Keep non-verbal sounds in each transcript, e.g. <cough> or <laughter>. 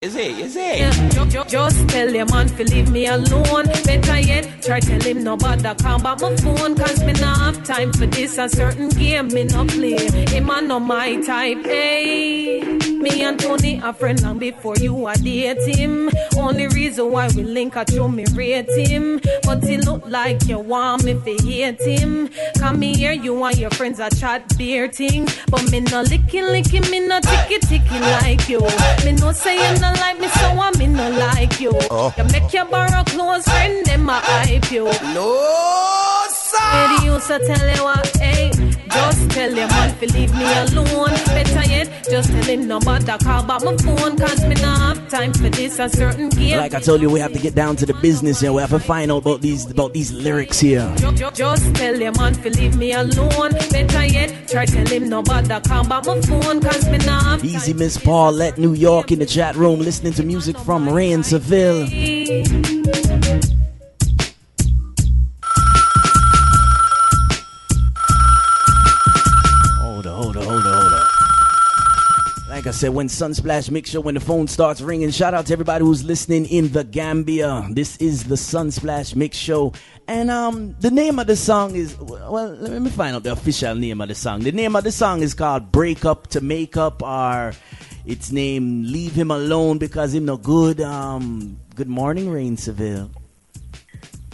Is it? Is it? Yeah, just tell your man to leave me alone. Better yet, try tell him no bother call back my phone. Cause me not have time for this. A certain game me no play. Him a no my type. Hey, me and Tony a friend long before you a date him. Only reason why we link I show me rate him. But he look like you want me to hate him. Come here, you and your friends a chat beer thing. But me no licky licky, me no ticky ticky like you. Me no say you no like me, so I me no like you. Oh. You make your borrow close friend, them a hype you. No, sir. Lady used to tell you what, hey, just tell man to leave me alone. Better yet, just tell him no bother call back my phone, cause me not have time for this a certain game. Like I told you, we have to get down to the business here. We have to find out about these about these lyrics here. Ju- ju- Just tell man to leave me alone. Better yet, try tell him no bother call back my phone, cause me not have Easy Miss Paulette, New York, in the chat room, listening to music from Rain Seville. I said, when Sunsplash Mix Show, when the phone starts ringing, shout out to everybody who's listening in the Gambia. This is the Sunsplash Mix Show. And um, the name of the song is, well, let me find out the official name of the song. The name of the song is called Break Up to Make Up, or it's named Leave Him Alone Because Him No Good. Um, good morning, Rain Seville.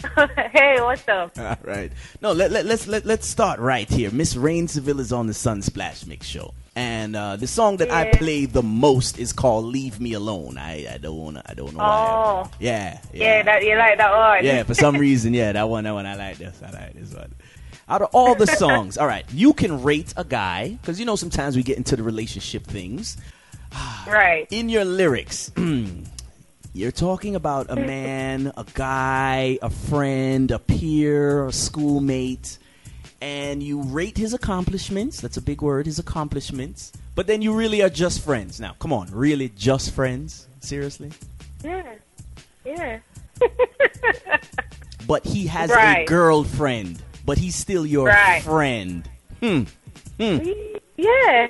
<laughs> hey, what's up? <laughs> All right. No, let, let, let's let, let's start right here. Miss Rain Seville is on the Sunsplash Mix show. And uh, the song that I play the most is called "Leave Me Alone." I, I don't wanna I don't know why. Oh. Yeah, Yeah, that you like that one. yeah. For some reason, yeah, that one, that one. I like this. I like this one. Out of all the songs, <laughs> all right, you can rate a guy because you know sometimes we get into the relationship things. <sighs> Right. In your lyrics, <clears throat> you're talking about a man, a guy, a friend, a peer, a schoolmate, and you rate his accomplishments. That's a big word, his accomplishments. But then you really are just friends. Now, come on, really just friends? Seriously? Yeah. Yeah. <laughs> But he has a girlfriend, but he's still your Right. friend. Hmm. Yeah.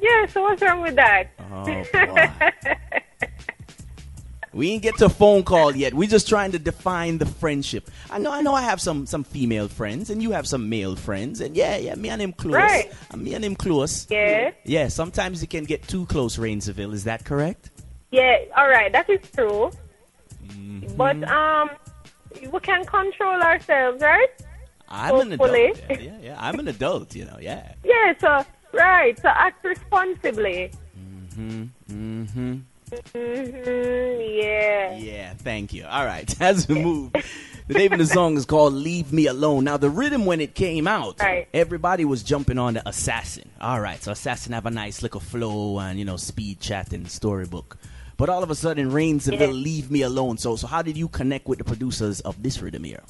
Yeah, so what's wrong with that? Oh. <laughs> we ain't get to a phone call yet. We're just trying to define the friendship. I know, I know. I have some some female friends, and you have some male friends, and yeah, yeah. Me and him close. Right. Uh, Me and him close. Yeah. Yeah. Sometimes you can get too close, Rainsville. Is that correct? Yeah, all right, that is true. Mm-hmm. But um we can control ourselves, right? I'm an adult. Yeah, yeah, yeah. I'm an adult. You know. Yeah. Yeah, so right, so act responsibly. Mm-hmm. Mhm. Yeah. Yeah, thank you. All right, <laughs> as we move, the name of the song is called "Leave Me Alone." Now, the rhythm when it came out, Right. everybody was jumping on the Assassin. All right, so Assassin have a nice little flow and you know speed chat and storybook. But all of a sudden, Rain Seville, Yeah. "Leave Me Alone." So, so how did you connect with the producers of this rhythm here?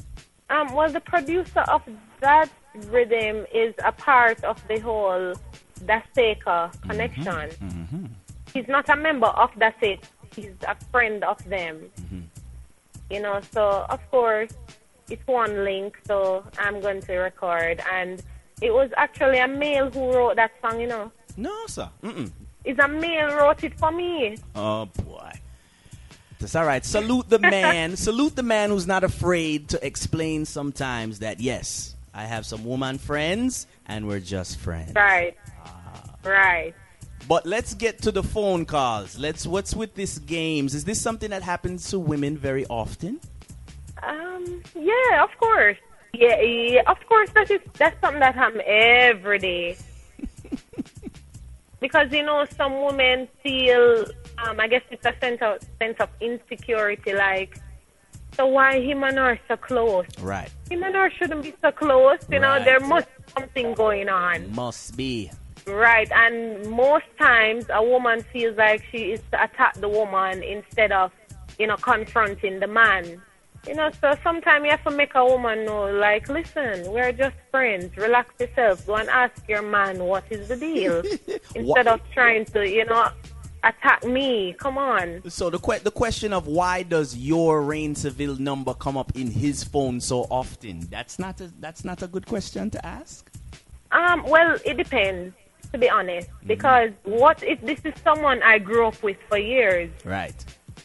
Um, well, the producer of that rhythm is a part of the whole Daseca connection. He's not a member of Dasek. He's a friend of them. Mm-hmm. You know, so of course it's one link. So I'm going to record, and it was actually a male who wrote that song. You know, No, sir. Mm-mm. it's a male wrote it for me. Oh boy. That's all right. Salute the man. <laughs> Salute the man who's not afraid to explain sometimes that yes, I have some woman friends and we're just friends. Right. Ah. Right. But let's get to the phone calls. Let's what's with this games? Is this something that happens to women very often? Um. Yeah. Of course. Yeah. Yeah. Of course. That is. That's something that happens every day. <laughs> because you know, some women feel. Um. I guess it's a sense of sense of insecurity. Like, so why him and her so close? Right. Him and her shouldn't be so close. You know, there must be something going on. Must be. Right, and most times a woman feels like she is to attack the woman instead of, you know, confronting the man. You know, so sometimes you have to make a woman know, like, listen, we're just friends. Relax yourself. Go and ask your man what is the deal <laughs> instead of trying to, you know, attack me. Come on. So the que- the question of why does your Rain Seville number come up in his phone so often? That's not a that's not a good question to ask. Um, well, it depends. To be honest, because what if this is someone I grew up with for years, Right.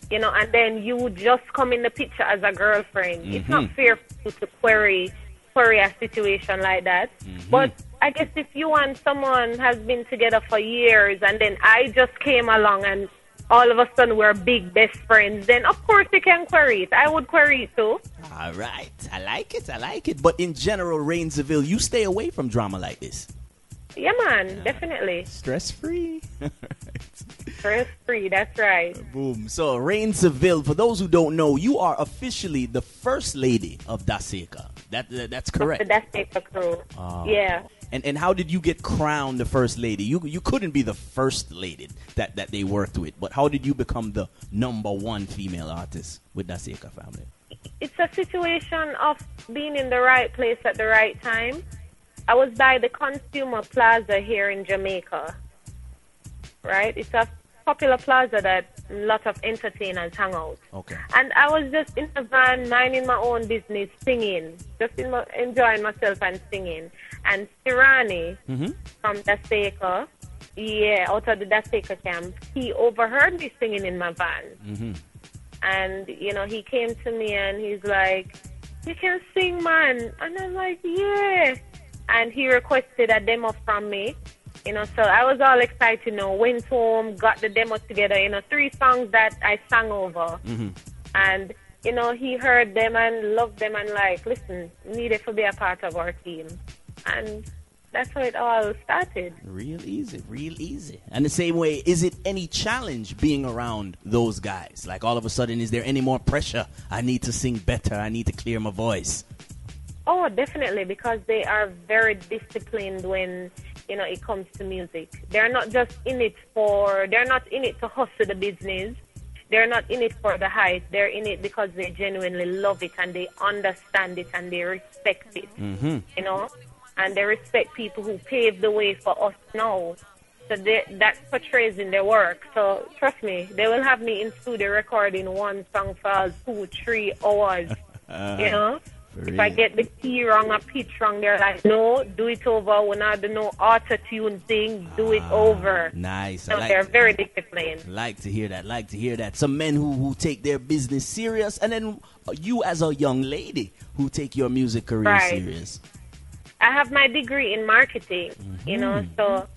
you know, and then you would just come in the picture as a girlfriend? It's not Mm-hmm. fair to query query a situation like that. Mm-hmm. But I guess if you and someone has been together for years, and then I just came along and all of a sudden we're big best friends, then of course you can query it. I would query it too. All right. I like it. I like it. But in general, Rain Seville, you stay away from drama like this. Yeah, man, definitely. Stress free. <laughs> Stress free, that's right. Boom. So, Rain Seville, for those who don't know, you are officially the first lady of Daseca. That, that that's The correct. That's Paper Crew. Ah. Yeah. And and how did you get crowned the first lady? You you couldn't be the first lady that, that they worked with, but how did you become the number one female artist with Daseca family? It's a situation of being in the right place at the right time. I was by the Consumer Plaza here in Jamaica. Right? It's a popular plaza that a lot of entertainers hang out. Okay. And I was just in the van, minding my own business, singing, just in my, enjoying myself and singing. And Serani Mhm. from Daseca, yeah, out of the Daseca camp, he overheard me singing in my van. Mhm. And, you know, he came to me and he's like, You can sing, man. And I'm like, Yeah. And he requested a demo from me. You know, so I was all excited, you know, went home, got the demo together, you know, three songs that I sang over. Mm-hmm. And, you know, he heard them and loved them and like, listen, needed to be a part of our team. And that's how it all started. Real easy, real easy. And the same way, is it any challenge being around those guys? Like all of a sudden, is there any more pressure? I need to sing better. I need to clear my voice. Oh, definitely, because they are very disciplined when you know it comes to music. They're not just in it for. They're not in it to hustle the business. They're not in it for the hype. They're in it because they genuinely love it and they understand it and they respect it. Mm-hmm. You know, and they respect people who paved the way for us now. So they, that portrays in their work. So trust me, they will have me in studio recording one song for two, three hours. <laughs> you know. For If I get the key wrong or pitch wrong, they're like, no, do it over. We're not do no auto tune thing. Do it ah, over. Nice. So like, they're very disciplined. like to hear that. Like to hear that. Some men who, who take their business serious, and then you as a young lady who take your music career Right. serious. I have my degree in marketing, you know, mm-hmm. so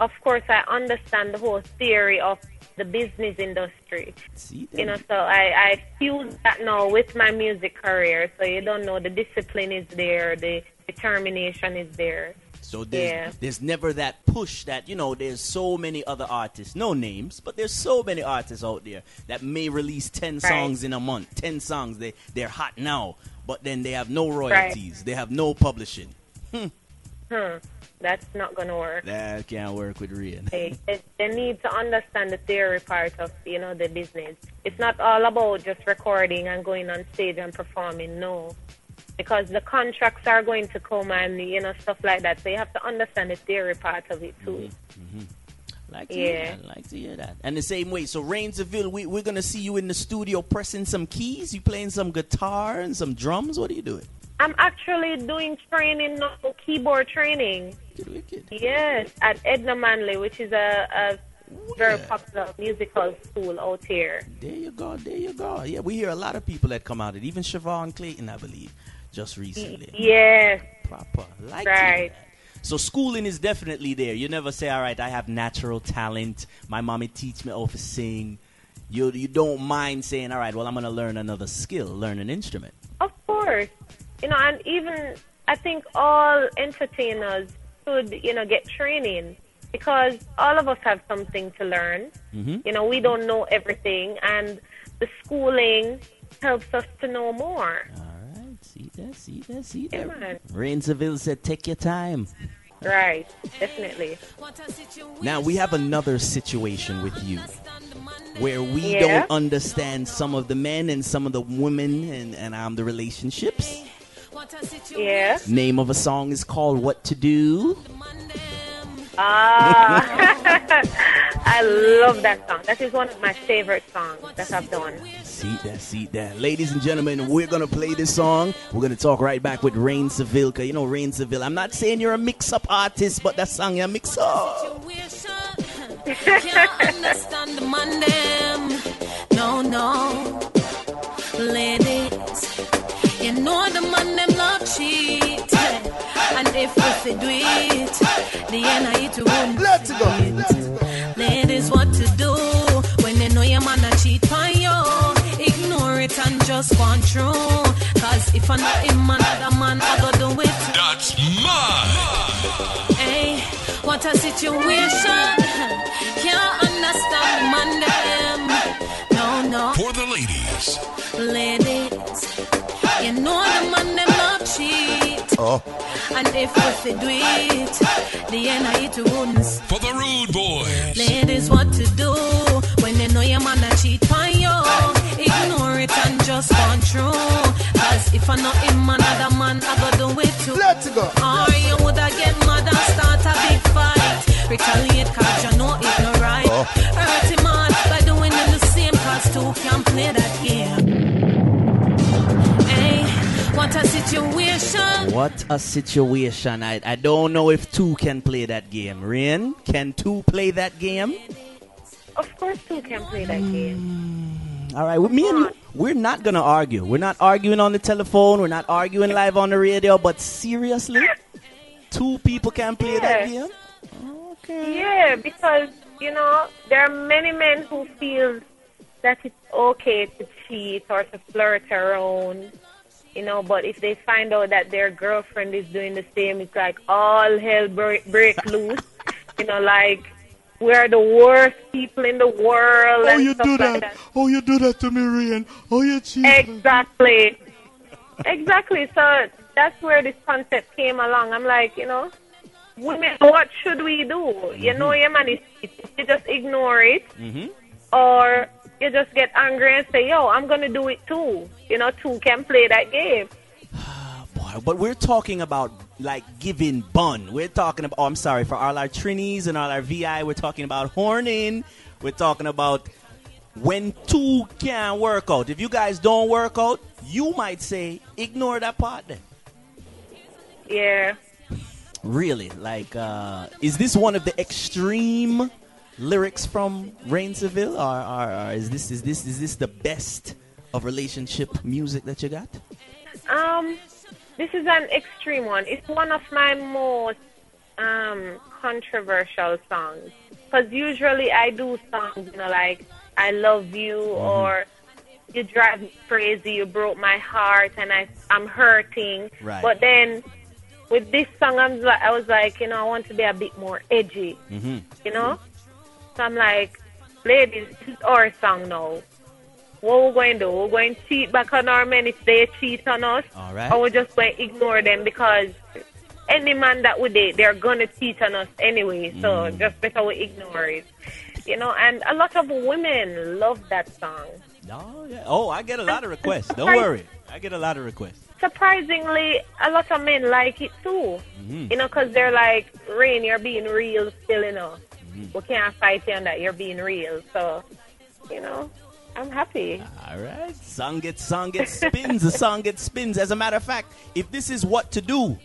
of course I understand the whole theory of the business industry. See, You know, so I, I fuse that now with my music career. So you don't know the discipline is there, the determination is there. So there's, Yeah. there's never that push that, you know, there's so many other artists, no names, but there's so many artists out there that may release 10 Right. songs in a month, 10 songs, they, they're hot now, but then they have no royalties, they have no publishing. Hmm, that's not going to work. That can't work with Rian. they, they, need to understand the theory part of you know the business. It's not all about just recording and going on stage and performing. No, because the contracts are going to come and you know stuff like that. So you have to understand the theory part of it too. Mm-hmm. Mm-hmm. Like to hear Yeah. Like to hear that. And the same way, so Rain Seville, we, we're gonna see you in the studio pressing some keys. You playing some guitar and some drums. What are you doing? I'm actually doing training now, keyboard training. Yes, at Edna Manley, which is a, a very Yeah. popular musical school out here. There you go. There you go. Yeah, we hear a lot of people that come out of it. Even Siobhan Clayton, I believe, just recently. Yes, Proper. Like to Right. that. So schooling is definitely there. You never say, "All right, I have natural talent. My mommy teach me how to sing." You you don't mind saying, "All right, well, I'm gonna learn another skill, learn an instrument." Of course. You know, and even I think all entertainers should, you know, get training because all of us have something to learn. Mhm. You know, we don't know everything, and the schooling helps us to know more. All right, see that, see that, see that. man. Rain Seville said, "Take your time." Right, definitely. Now we have another situation with you where we Yeah. don't understand some of the men and some of the women and, and um, the relationships. Yeah. Name of a song is called What to Do. Ah. <laughs> I love that song. That is one of my favorite songs that I've done. See that, see that. Ladies and gentlemen, we're gonna play this song. We're gonna talk right back with Rain Seville. Cause you know Rain Seville. I'm not saying you're a mix-up artist, but that song you mix up. <laughs> Understand the. No, no. Ladies, you know the man them love cheat. And if we do it, the NIE won't Let's go. Let's go. Ladies, what to do when they know your man a cheat on you? Ignore it and just go through. Cause if I'm not him, another man, I go do it. too. That's mine. Hey, what a situation. Can't understand the man them. No, no. For the ladies. Ladies, you know the man them love cheat. Oh. And if we do it, the NIE wouldn't For the rude boys. Ladies, what to do when they know your man a cheat on you? Ignore it and just go through. Cause if I know him, another man, I go do it too. Let's go. Or you woulda get mad and start a big fight. Retaliate cause situation. What a situation. I, I don't know if two can play that game. Rain, can two play that game? Of course, two can play that game. Hmm. All right, with me and you, we're not gonna argue. We're not arguing on the telephone. We're not arguing live on the radio. But seriously, two people can play that game. Okay. Yeah, because you know there are many men who feel that it's okay to cheat or to flirt around, you know. But if they find out that their girlfriend is doing the same, it's like all hell break, break loose. You know, like we're the worst people in the world. Oh, you do like that. Oh, you do that to me, Rain. Oh, you cheat. Exactly. Exactly. So that's where this concept came along. I'm like, you know, women, what should we do? You know, mm-hmm. your man is you just ignore it, mm-hmm. or you just get angry and say, "Yo, I'm gonna do it too." You know, two can play that game. <sighs> Boy, but we're talking about like giving bun. We're talking about. Oh, I'm sorry for all our trinis and all our VI. We're talking about horning. We're talking about when two can work out. If you guys don't work out, you might say ignore that part. Then Yeah. really, like, uh, is this one of the extreme lyrics from Rain Seville, or, or, or is this is this is this the best of relationship music that you got? Um, this is an extreme one. It's one of my most um, controversial songs. Because usually I do songs, you know, like I love you or you drive me crazy, you broke my heart, and I, I'm hurting. Right. But then with this song, I'm I was like, you know, I want to be a bit more edgy, Mm-hmm. you know? So I'm like, ladies, this is our song now. What we're going to do? We're going to cheat back on our men if they cheat on us. All right. Or we're just going to ignore them because any man that we date, they're going to cheat on us anyway. So Mm. just better we ignore it. You know, and a lot of women love that song. Oh, yeah. oh, I get a lot of requests. Don't worry, I get a lot of requests. Surprisingly, a lot of men like it too. Mm-hmm. You know, because they're like, Rain, you're being real still, you know. Mm-hmm. We can't fight you on that. You're being real. So, you know, I'm happy. All right, song gets song gets spins. the song gets spins. As a matter of fact, if this is what to do,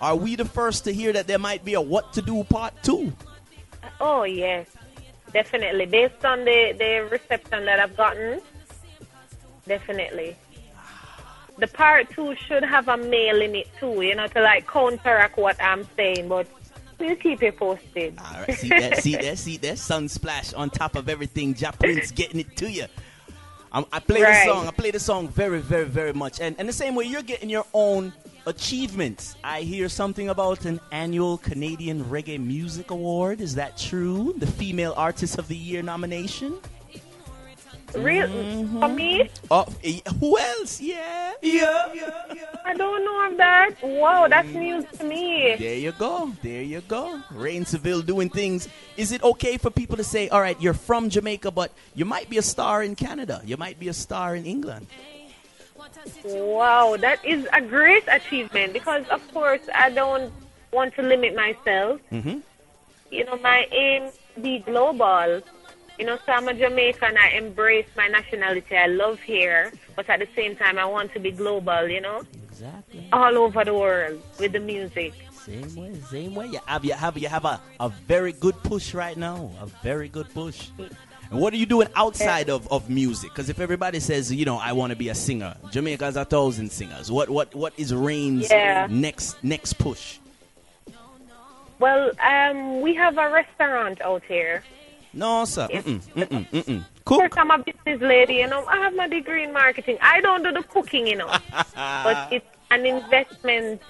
are we the first to hear that there might be a what to do part two? Oh yes, definitely. Based on the the reception that I've gotten, definitely. The part two should have a male in it too, you know, to like counteract what I'm saying. But we'll keep it posted. All right, see that, see that, see that sun splash on top of everything. Jah Prince getting it to you. Um, I play Right. the song. I play the song very, very, very much. And and the same way you're getting your own achievements. I hear something about an annual Canadian Reggae Music Award. Is that true? The Female Artist of the Year nomination. Real Mm-hmm. for me, Oh, eh, who else? Yeah, yeah. I don't know of that. Wow, that's news to me. There you go. There you go. Rain Seville doing things. Is it okay for people to say, all right, you're from Jamaica, but you might be a star in Canada. You might be a star in England. Wow, that is a great achievement because, of course, I don't want to limit myself. Mm-hmm. You know, my aim be global. You know, so I'm a Jamaican. I embrace my nationality. I love here, but at the same time, I want to be global. You know, Exactly. all over the world with the music. Same way, same way. You have you have you have a, a very good push right now. A very good push. And what are you doing outside of, of music? Because if everybody says, you know, I want to be a singer, Jamaica's a thousand singers. What what what is Rain's Yeah. next next push? Well, um, we have a restaurant out here. No, sir. Mm-mm, mm-mm, mm-mm. Cook. I'm a business lady, you know. I have my degree in marketing. I don't do the cooking, you know, <laughs> but it's an investment,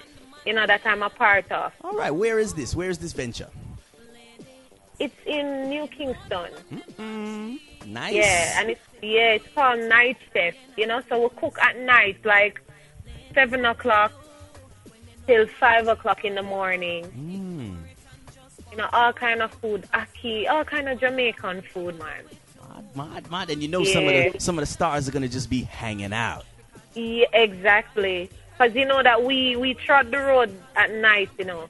you know, that I'm a part of. All right. Where is this? Where is this venture? It's in New Kingston. Mm-hmm. Nice. Yeah, and it's yeah, it's called Night Chef. You know, so we cook at night, like seven o'clock till five o'clock in the morning. You know, all kind of food, ackee, all kind of Jamaican food, man. Mad, mad, mad. And you know some of the some of the stars are gonna just be hanging out. Yeah, exactly. Because you know that we we trod the road at night, you know.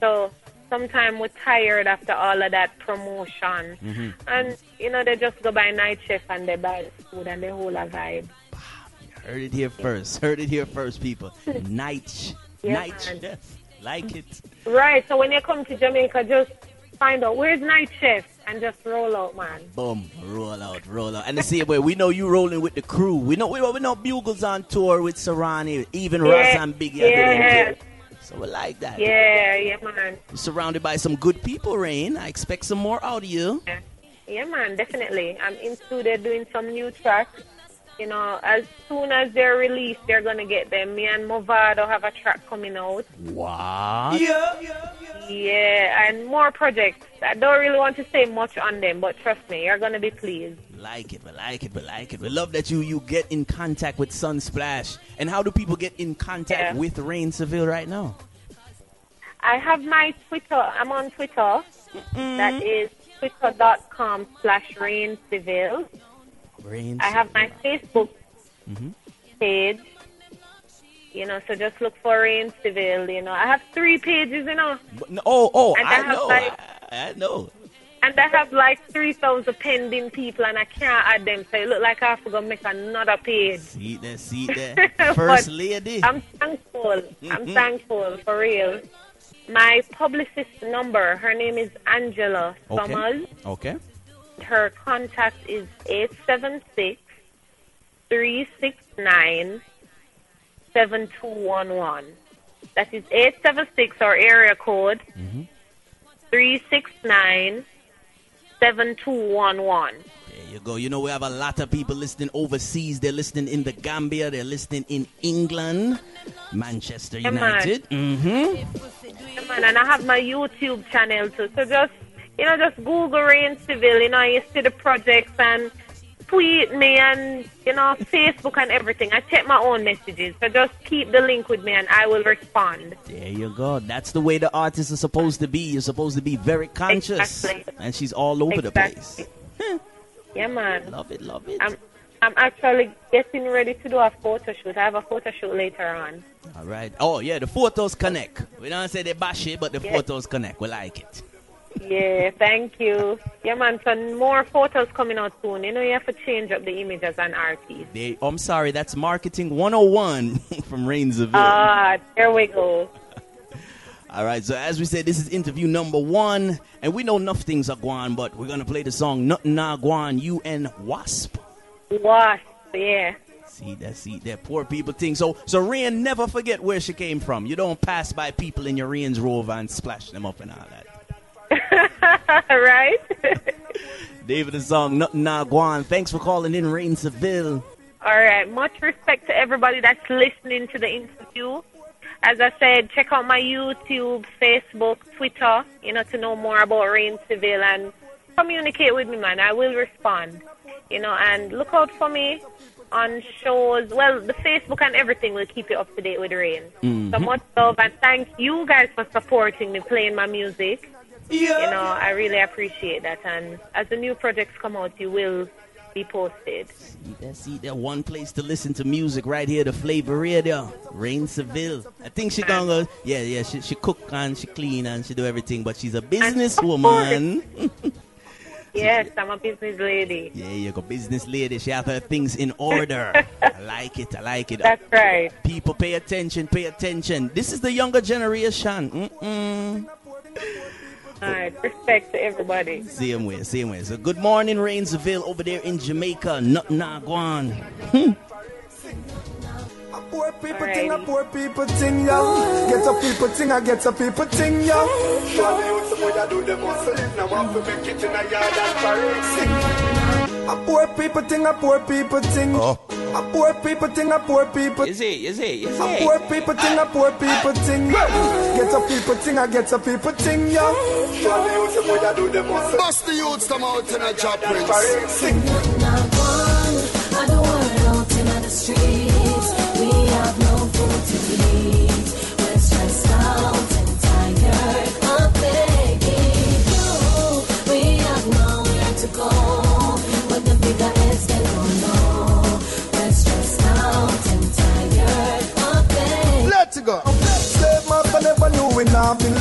So sometimes we're tired after all of that promotion, Mm-hmm. and you know they just go by night chef and they buy food and they hold a vibe. Heard it here first. Heard it here first, people. <laughs> Night, Yeah, night man. chef. Like it. Right. So when you come to Jamaica, just find out where's night chef and just roll out, man. Boom, roll out, roll out. And the same way, we know you rolling with the crew. We know we, we know Bugles on tour with Serani, even Ross Yeah, and Biggie. yeah. So we like that. Yeah, yeah, man. You're surrounded by some good people, Rain. I expect some more out of you. Yeah, yeah man, definitely. I'm in studio doing some new tracks. You know, as soon as they're released, they're gonna get them. Me and Mavado have a track coming out. What? Yeah, yeah. and more projects. I don't really want to say much on them, but trust me, you're gonna be pleased. Like it, we like it, we like it. We love that you you get in contact with Sunsplash. And how do people get in contact Yeah. with Rain Seville right now? I have my Twitter. I'm on Twitter. That is twitter.com slash Rain Seville. I have my Facebook mm-hmm. page. You know, so just look for Rain Seville. You know, I have three pages. You know, But no- Oh, oh, And I I have, know. like- I, I know. and I have like three thousand pending people, and I can't add them. So it look like I have to go make another page. See there, see <laughs> there. First lady. I'm thankful. I'm thankful for real. My publicist number, her name is Angela Okay. Summers. Okay. Her contact is 876 369 7211. That is 876 or area code 369 7211. There you go. You know, we have a lot of people listening overseas. They're listening in the Gambia. They're listening in England, Manchester United. Mm-hmm. Yeah, man, and I have my YouTube channel too. So just, you know, just Google Rain Seville, you know, you see the projects and tweet me and, you know, Facebook and everything. I check my own messages. So just keep the link with me and I will respond. There you go. That's the way the artist is supposed to be. You're supposed to be very conscious. Exactly. And she's all over the place. Exactly. <laughs> Yeah, man. Love it, love it. I'm, I'm actually getting ready to do a photo shoot. I have a photo shoot later on. all right. Oh, yeah, the photos connect. We don't say they bash it, but the Yeah. photos connect. We like it. Yeah, thank you. Yeah, man. So more photos coming out soon. You know, you have to change up the image as an artist. They, I'm sorry, that's Marketing 101 <laughs> from Rainsville. Ah, there we go. <laughs> All right, so as we said, this is interview number one, and we know enough things are going, but we're gonna play the song "Nothing Nah Guan." You and Wasp. Wasp, yeah. See that? See that? Poor people thing. So, so Rain, never forget where she came from. You don't pass by people in your Range Rover and splash them up and all that. <laughs> right? David, the song "Nothing Nah Guan." Thanks for calling in, Rain Seville. All right. Much respect to everybody that's listening to the interview. As I said, check out my YouTube, Facebook, Twitter, you know, to know more about Rain Seville and communicate with me, man. I will respond, you know, and look out for me on shows. Well, the Facebook and everything will keep you up to date with Rain. So mm-hmm. much love and thank you guys for supporting me, playing my music. You know, I really appreciate that. And as the new projects come out, you will be posted. See that? See that? One place to listen to music right here, the Flavor Radio, Rain Seville. I think she gonna go. Yeah, yeah. She she cook and she clean and she do everything, but she's a businesswoman. <laughs> Yes, I'm a business lady. Yeah, you go business lady. She have her things in order. <laughs> I like it. I like it. That's right. People, pay attention. Pay attention. This is the younger generation. Mm-mm. All right, respect to everybody. Same way, same way. So good morning, Rainsville over there in Jamaica. Nothing not going. A poor people Alrighty. thing, a poor people thing, yo. Get a people thing, I get a people thing, yo. Surely you suppose I do the muscle if now want to make it in a yard and parade sing. A poor people thing, a poor people thing. Oh. A poor people thing, a poor people. You see, you see, you A poor people thing, a poor people thing. Get a people thing, I get a people thing, yo. Surely you suppose I do the muscle. Bust the youths come out in a job and prince. sing. Not one, I don't want out in the streets. We have no food to eat.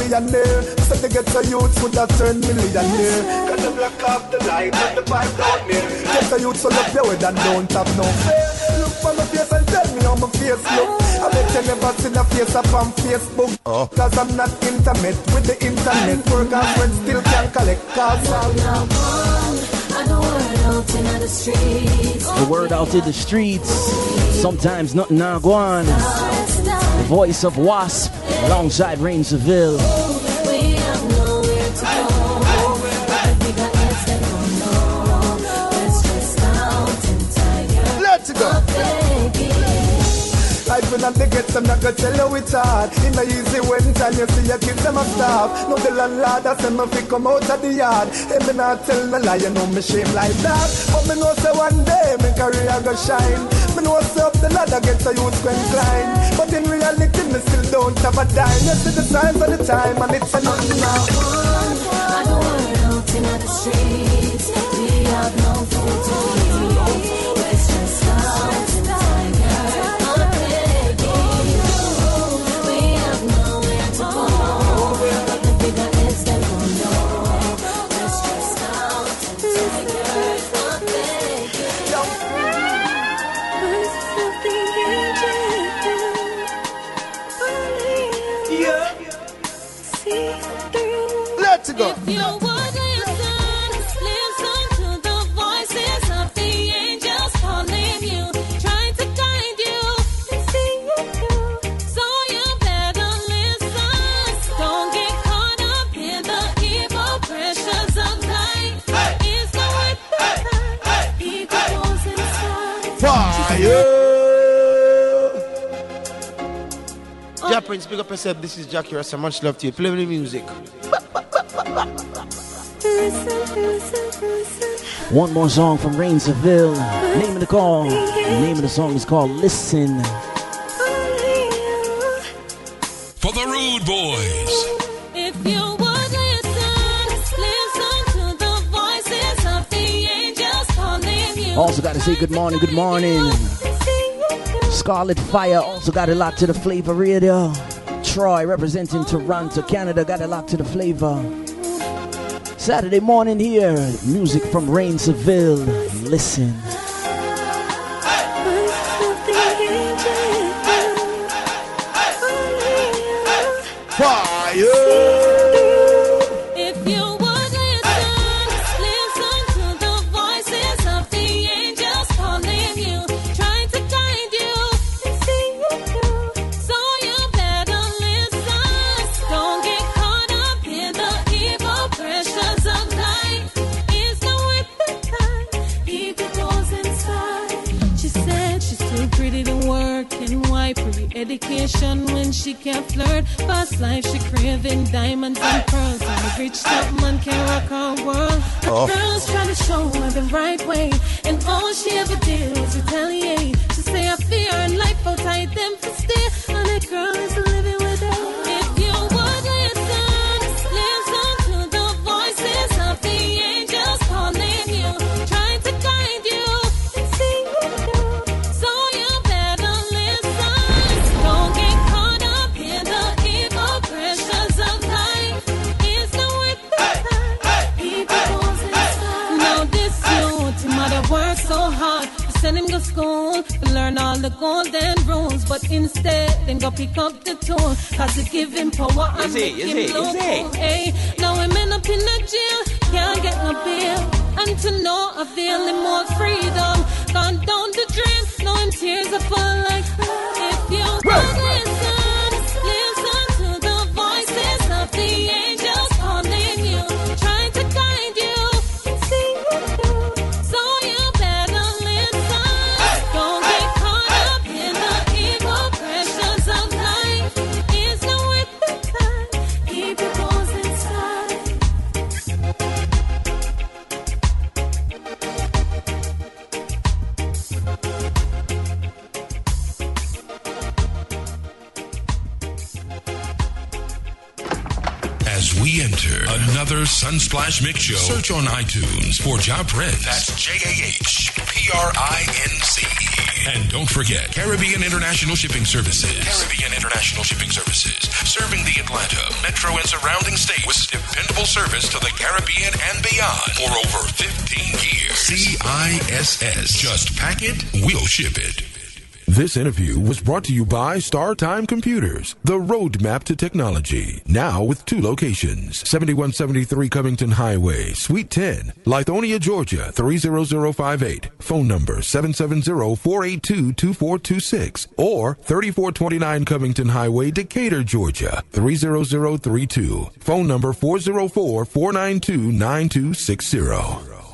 Not millionaire. Said they get a youth would have turned millionaire. Got the black off the light and the pipe down there. Get a youth so look your way and don't have no fear. Look for my face and tell me how my face look. I bet you never seen a face up on Facebook. Oh. Cause I'm not intimate with the internet. Work and friends still can collect cause I'm Not one, I don't want out in the streets. The word out in the streets. Sometimes nothing not going. Voice of Wasp alongside and tired Let's go. Life when they get them, not gonna tell you it's hard. In the easy when time you see your kids them a starve. No the landlord that say me fi come out of the yard. Hey, me not tell no lie, you know me shame like that. But me know say one day me career I go shine. Me know say up the ladder get a youth go incline. But in reality me still don't have a dime. You see the signs of the time and it's a nothing now. I don't want out in the streets. We have no food to eat. Let's go. Prince, big up yourself. This is Jackie Rasta. Much love to you. Play me the music. One more song from Rainsville. Name of the call. The name of the song is called Listen. For the Rude Boys. If you would listen, listen to the voices of the angels calling you. Also got to say good morning, good morning. Scarlet Fire. Also got a lot to the flavor radio. Troy representing Toronto, Canada, got a lot to the flavor. Saturday morning here, music from Rainsville. Listen. If too pretty to work and why pretty education when she can't flirt. Fast life she craving diamonds and pearls. And a rich top man can rock her world. The oh. girls try to show her the right way, and all she ever did was retaliate. She say I fear her life outside them for stay, and that girl is golden rules, but instead then go pick up the tool, cause it give him power and make him look Is it? cool. Hey, now him end up in the jail, can't get no bail. And to know I feel more freedom. Gone down the drain, now him tears are full like if you another Sunsplash Mix Show, search on iTunes for Jah Prince. That's J A H P R I N C. And don't forget Caribbean International Shipping Services. Caribbean International Shipping Services, serving the Atlanta, metro, and surrounding states with dependable service to the Caribbean and beyond for over 15 years. CISS. Just pack it, we'll ship it. This interview was brought to you by StarTime Computers, the roadmap to technology. Now with two locations 7173 Covington Highway, Suite 10, Lithonia, Georgia 30058. Phone number 770 482 2426. Or 3429 Covington Highway, Decatur, Georgia 30032. Phone number 404 492 9260.